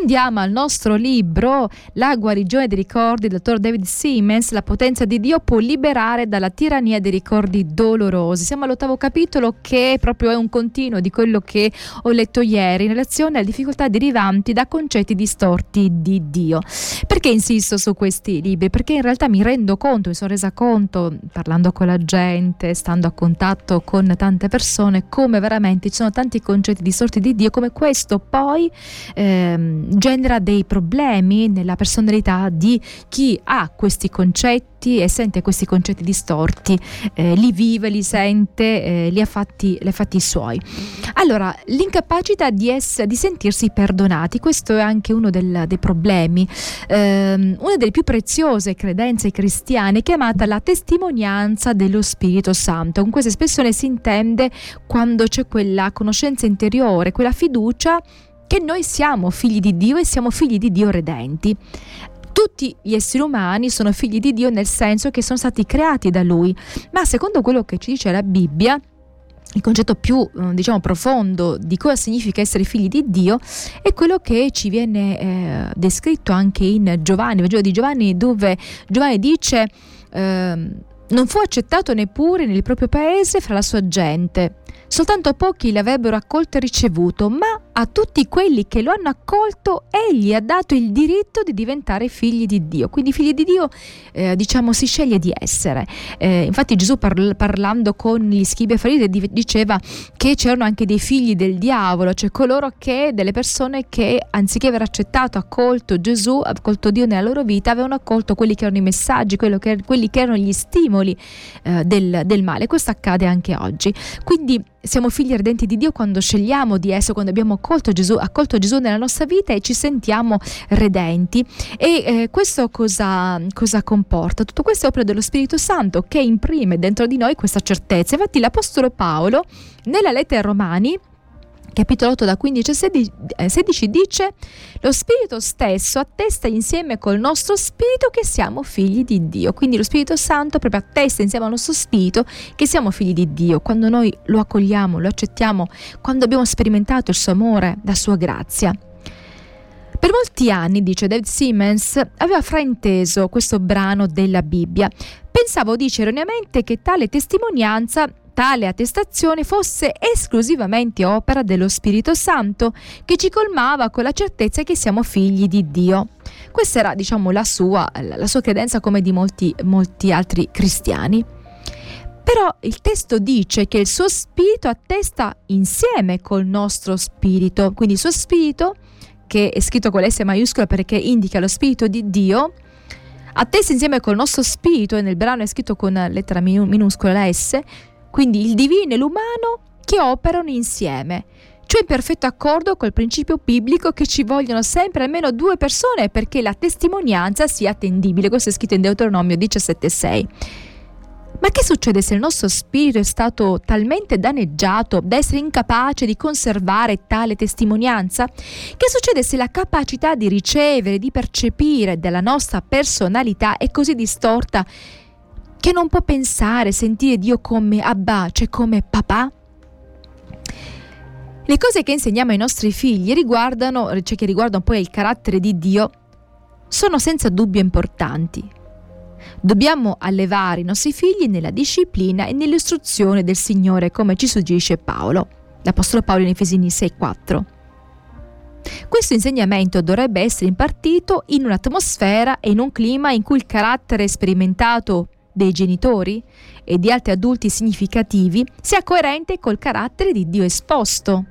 andiamo al nostro libro La guarigione dei ricordi del dottor David Siemens, la potenza di Dio può liberare dalla tirannia dei ricordi dolorosi. Siamo all'ottavo capitolo che proprio è un continuo di quello che ho letto ieri in relazione alle difficoltà derivanti da concetti distorti di Dio. Perché insisto su questi libri? Perché in realtà mi rendo conto, mi sono resa conto parlando con la gente, stando a contatto con tante persone, come veramente ci sono tanti concetti distorti di Dio, come questo poi ehm, genera dei problemi nella personalità di chi ha questi concetti e sente questi concetti distorti, eh, li vive, li sente, eh, li, ha fatti, li ha fatti suoi. Allora, l'incapacità di, ess- di sentirsi perdonati, questo è anche uno del, dei problemi, eh, una delle più preziose credenze cristiane chiamata la testimonianza dello Spirito Santo. Con questa espressione si intende quando c'è quella conoscenza interiore, quella fiducia che noi siamo figli di Dio e siamo figli di Dio redenti. Tutti gli esseri umani sono figli di Dio nel senso che sono stati creati da Lui, ma secondo quello che ci dice la Bibbia, il concetto più eh, diciamo profondo di cosa significa essere figli di Dio è quello che ci viene eh, descritto anche in Giovanni, Vangelo di Giovanni, dove Giovanni dice eh, non fu accettato neppure nel proprio paese fra la sua gente. Soltanto pochi l'avrebbero accolto e ricevuto, ma a tutti quelli che lo hanno accolto egli ha dato il diritto di diventare figli di Dio. Quindi figli di Dio, eh, diciamo, si sceglie di essere. Eh, infatti Gesù parl- parlando con gli scribi e fariti diceva che c'erano anche dei figli del diavolo, cioè coloro che, delle persone che anziché aver accettato, accolto Gesù, accolto Dio nella loro vita, avevano accolto quelli che erano i messaggi, che, quelli che erano gli stimoli eh, del, del male. Questo accade anche oggi. Quindi siamo figli ardenti di Dio quando scegliamo di essere, quando abbiamo accolto Gesù, accolto Gesù nella nostra vita e ci sentiamo redenti. E eh, questo cosa, cosa, comporta? Tutto questo è opera dello Spirito Santo che imprime dentro di noi questa certezza. Infatti l'Apostolo Paolo nella lettera ai Romani capitolo 8 da 15 a 16, 16 dice lo Spirito stesso attesta insieme col nostro Spirito che siamo figli di Dio. Quindi lo Spirito Santo proprio attesta insieme al nostro Spirito che siamo figli di Dio. Quando noi lo accogliamo, lo accettiamo, quando abbiamo sperimentato il suo amore, la sua grazia. Per molti anni, dice David Siemens, aveva frainteso questo brano della Bibbia. Pensavo, dice erroneamente, che tale testimonianza tale attestazione fosse esclusivamente opera dello Spirito Santo, che ci colmava con la certezza che siamo figli di Dio. Questa era, diciamo, la sua, la sua credenza come di molti, molti altri cristiani. Però il testo dice che il suo spirito attesta insieme col nostro spirito, quindi il suo spirito, che è scritto con l'S maiuscola perché indica lo spirito di Dio, attesta insieme col nostro spirito, e nel brano è scritto con lettera minuscola la S, quindi il divino e l'umano che operano insieme, cioè in perfetto accordo col principio biblico che ci vogliono sempre almeno due persone perché la testimonianza sia attendibile. Questo è scritto in Deuteronomio 17,6. Ma che succede se il nostro spirito è stato talmente danneggiato da essere incapace di conservare tale testimonianza? Che succede se la capacità di ricevere, di percepire della nostra personalità è così distorta che non può pensare, sentire Dio come Abba, cioè come papà? Le cose che insegniamo ai nostri figli riguardano, cioè che riguardano poi il carattere di Dio, sono senza dubbio importanti. Dobbiamo allevare i nostri figli nella disciplina e nell'istruzione del Signore, come ci suggerisce Paolo, l'Apostolo Paolo in Efesini 6,4. Questo insegnamento dovrebbe essere impartito in un'atmosfera e in un clima in cui il carattere sperimentato dei genitori e di altri adulti significativi sia coerente col carattere di Dio esposto.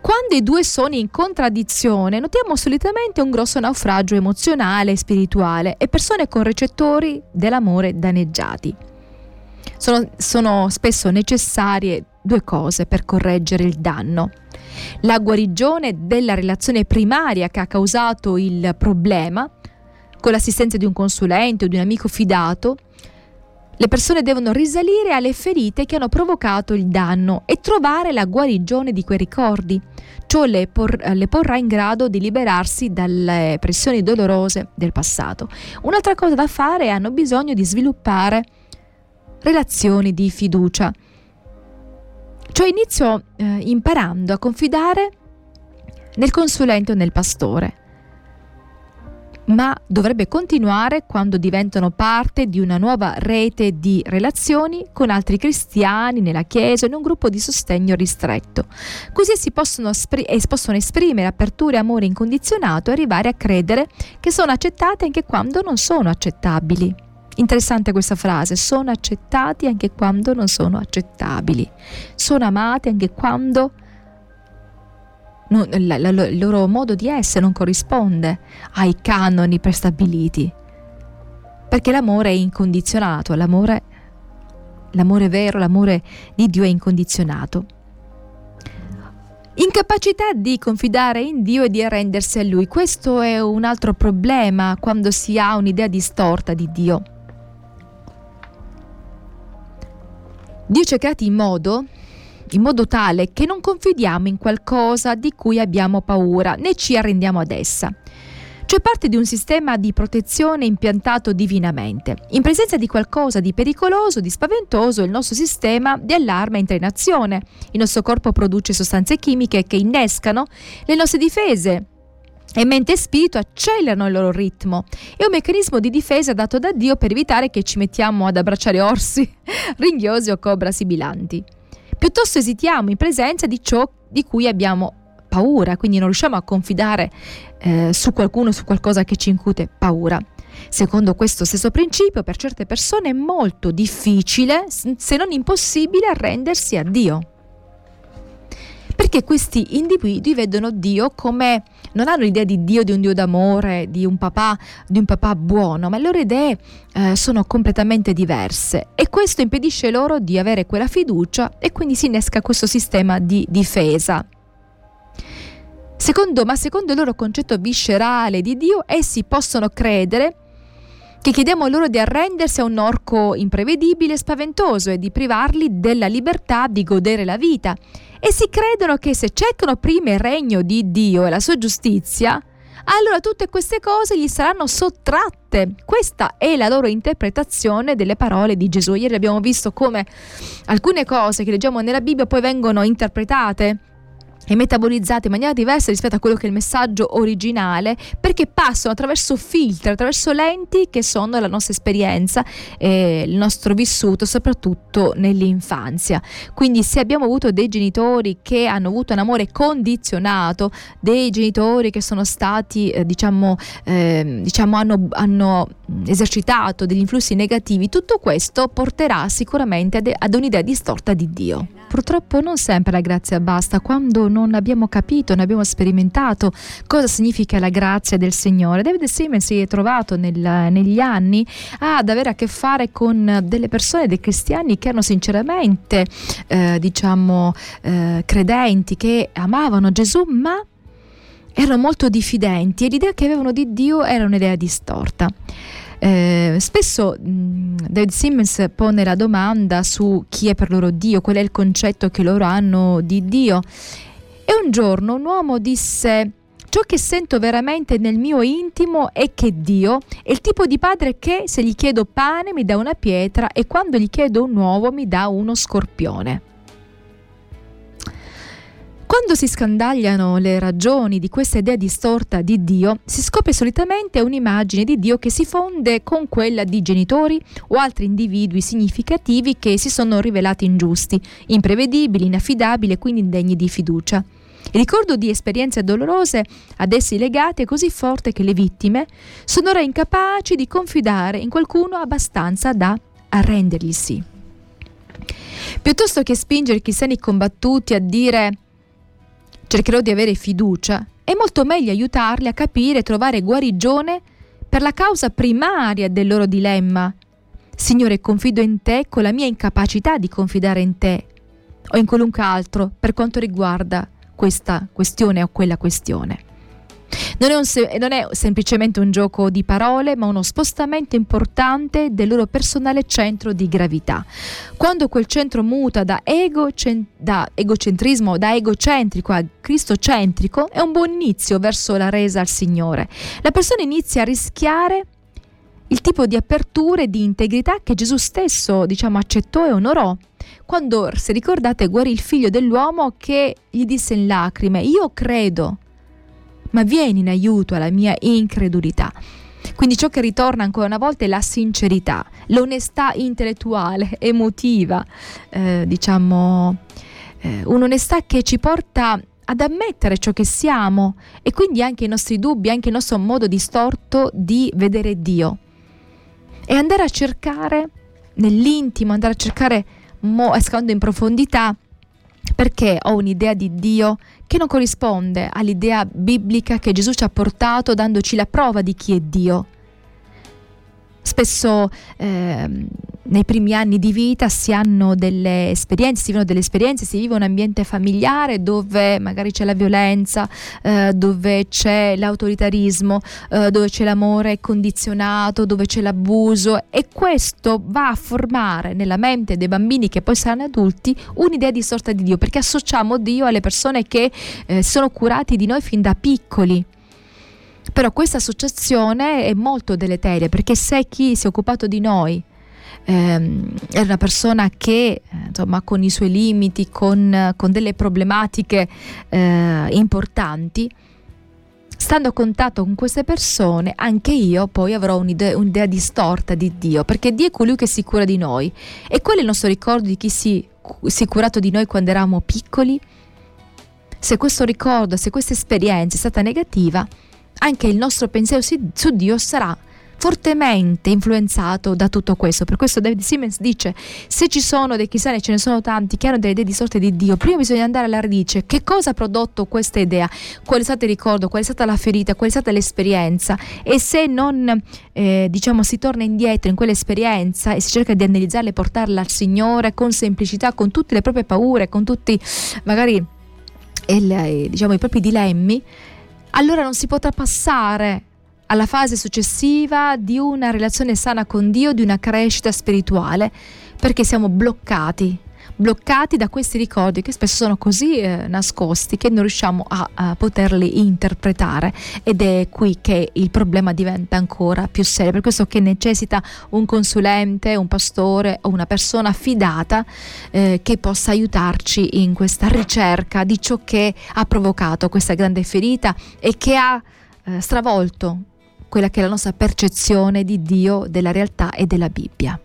Quando i due sono in contraddizione, notiamo solitamente un grosso naufragio emozionale e spirituale e persone con recettori dell'amore danneggiati. Sono, sono spesso necessarie due cose per correggere il danno. La guarigione della relazione primaria che ha causato il problema, con l'assistenza di un consulente o di un amico fidato, le persone devono risalire alle ferite che hanno provocato il danno e trovare la guarigione di quei ricordi. Ciò le, por- le, porrà in grado di liberarsi dalle pressioni dolorose del passato. Un'altra cosa da fare è hanno bisogno di sviluppare relazioni di fiducia. Cioè inizio eh, imparando a confidare nel consulente o nel pastore ma dovrebbe continuare quando diventano parte di una nuova rete di relazioni con altri cristiani nella Chiesa o in un gruppo di sostegno ristretto. Così si possono, espr- possono esprimere apertura e amore incondizionato e arrivare a credere che sono accettate anche quando non sono accettabili. Interessante questa frase, sono accettati anche quando non sono accettabili, sono amati anche quando non, la, la, il loro modo di essere non corrisponde ai canoni prestabiliti. Perché l'amore è incondizionato, l'amore, l'amore vero, l'amore di Dio è incondizionato. Incapacità di confidare in Dio e di arrendersi a Lui. Questo è un altro problema quando si ha un'idea distorta di Dio. Dio ci ha creati in modo in modo tale che non confidiamo in qualcosa di cui abbiamo paura né ci arrendiamo ad essa. Cioè parte di un sistema di protezione impiantato divinamente. In presenza di qualcosa di pericoloso, di spaventoso, il nostro sistema di allarme entra in azione. Il nostro corpo produce sostanze chimiche che innescano le nostre difese, e mente e spirito accelerano il loro ritmo. È un meccanismo di difesa dato da Dio per evitare che ci mettiamo ad abbracciare orsi, ringhiosi o cobra sibilanti piuttosto esitiamo in presenza di ciò di cui abbiamo paura, quindi non riusciamo a confidare eh, su qualcuno, su qualcosa che ci incute paura. Secondo questo stesso principio, per certe persone è molto difficile, se non impossibile, arrendersi a Dio perché questi individui vedono Dio come non hanno l'idea di Dio, di un Dio d'amore, di un papà, di un papà buono, ma le loro idee eh, sono completamente diverse e questo impedisce loro di avere quella fiducia e quindi si innesca questo sistema di difesa. Secondo, ma secondo il loro concetto viscerale di Dio, essi possono credere che chiediamo loro di arrendersi a un orco imprevedibile e spaventoso e di privarli della libertà di godere la vita e si credono che se cercano prima il regno di Dio e la sua giustizia, allora tutte queste cose gli saranno sottratte. Questa è la loro interpretazione delle parole di Gesù. Ieri abbiamo visto come alcune cose che leggiamo nella Bibbia poi vengono interpretate e metabolizzate in maniera diversa rispetto a quello che è il messaggio originale perché passano attraverso filtri, attraverso lenti che sono la nostra esperienza e il nostro vissuto soprattutto nell'infanzia. Quindi se abbiamo avuto dei genitori che hanno avuto un amore condizionato, dei genitori che sono stati eh, diciamo, eh, diciamo hanno, hanno, esercitato degli influssi negativi, tutto questo porterà sicuramente ad, un'idea distorta di Dio. Purtroppo non sempre la grazia basta quando non abbiamo capito, non abbiamo sperimentato cosa significa la grazia del Signore. David Simmons si è trovato nel, negli anni ad avere a che fare con delle persone, dei cristiani che erano sinceramente, eh, diciamo, eh, credenti, che amavano Gesù, ma erano molto diffidenti e l'idea che avevano di Dio era un'idea distorta. Eh, spesso mh, David Simmons pone la domanda su chi è per loro Dio, qual è il concetto che loro hanno di Dio. E un giorno un uomo disse: Ciò che sento veramente nel mio intimo è che Dio è il tipo di padre che se gli chiedo pane mi dà una pietra e quando gli chiedo un uovo mi dà uno scorpione. Quando si scandagliano le ragioni di questa idea distorta di Dio, si scopre solitamente un'immagine di Dio che si fonde con quella di genitori o altri individui significativi che si sono rivelati ingiusti, imprevedibili, inaffidabili e quindi indegni di fiducia. Il ricordo di esperienze dolorose ad essi legate è così forte che le vittime sono ora incapaci di confidare in qualcuno abbastanza da arrenderglisi. Piuttosto che spingere i cristiani combattuti a dire cercherò di avere fiducia, è molto meglio aiutarli a capire e trovare guarigione per la causa primaria del loro dilemma. Signore, confido in te con la mia incapacità di confidare in te o in qualunque altro per quanto riguarda questa questione o quella questione. Non è, un, non è, semplicemente un gioco di parole, ma uno spostamento importante del loro personale centro di gravità. Quando quel centro muta da, ego, da egocentrismo, da egocentrico a cristocentrico, è un buon inizio verso la resa al Signore. La persona inizia a rischiare il tipo di apertura e di integrità che Gesù stesso, diciamo, accettò e onorò. Quando, se ricordate, guarì il figlio dell'uomo che gli disse in lacrime, io credo, ma vieni in aiuto alla mia incredulità. Quindi ciò che ritorna ancora una volta è la sincerità, l'onestà intellettuale, emotiva, eh, diciamo, eh, un'onestà che ci porta ad ammettere ciò che siamo e quindi anche i nostri dubbi, anche il nostro modo distorto di vedere Dio. E andare a cercare nell'intimo, andare a cercare, mo, scavando in profondità, perché ho un'idea di Dio che non corrisponde all'idea biblica che Gesù ci ha portato dandoci la prova di chi è Dio. Spesso eh, nei primi anni di vita si hanno delle esperienze, si vivono delle esperienze, si vive un ambiente familiare dove magari c'è la violenza, eh, dove c'è l'autoritarismo, eh, dove c'è l'amore condizionato, dove c'è l'abuso e questo va a formare nella mente dei bambini che poi saranno adulti un'idea di sorta di Dio perché associamo Dio alle persone che eh, sono curati di noi fin da piccoli. Però questa associazione è molto deleteria perché se chi si è occupato di noi ehm, è una persona che insomma con i suoi limiti, con, con delle problematiche eh, importanti, stando a contatto con queste persone, anche io poi avrò un'idea, un'idea, distorta di Dio, perché Dio è colui che si cura di noi. E quello è il nostro ricordo di chi si, si è curato di noi quando eravamo piccoli? Se questo ricordo, se questa esperienza è stata negativa, anche il nostro pensiero su Dio sarà fortemente influenzato da tutto questo. Per questo David Siemens dice: se ci sono dei cristiani, ce ne sono tanti che hanno delle idee di sorte di Dio, prima bisogna andare alla radice. Che cosa ha prodotto questa idea? Qual è stato il ricordo? Qual è stata la ferita? Qual è stata l'esperienza? E se non eh, diciamo si torna indietro in quell'esperienza e si cerca di analizzarla e portarla al Signore con semplicità, con tutte le proprie paure, con tutti magari il, diciamo, i propri dilemmi allora non si potrà passare alla fase successiva di una relazione sana con Dio, di una crescita spirituale, perché siamo bloccati bloccati da questi ricordi che spesso sono così eh, nascosti che non riusciamo a, a, poterli interpretare. Ed è qui che il problema diventa ancora più serio, per questo che necessita un consulente, un pastore o una persona fidata eh, che possa aiutarci in questa ricerca di ciò che ha provocato questa grande ferita e che ha eh, stravolto quella che è la nostra percezione di Dio, della realtà e della Bibbia.